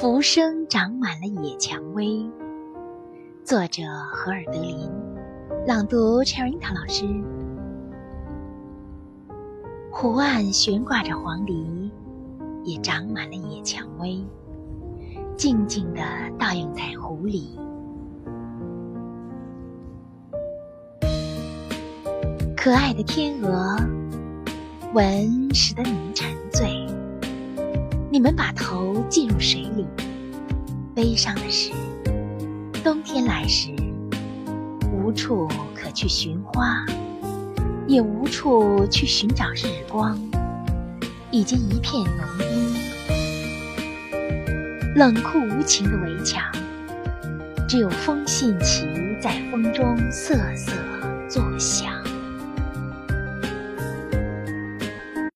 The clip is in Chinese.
浮生长满了野蔷薇。作者：荷尔德林，朗读：Cherita 老师。湖岸悬挂着黄鹂，也长满了野蔷薇，静静地倒映在湖里。可爱的天鹅，吻使得你沉醉。你们把头浸入水里。悲伤的是，冬天来时，无处可去寻花，也无处去寻找日光，已经一片浓阴。冷酷无情的围墙，只有风信旗在风中瑟瑟作响。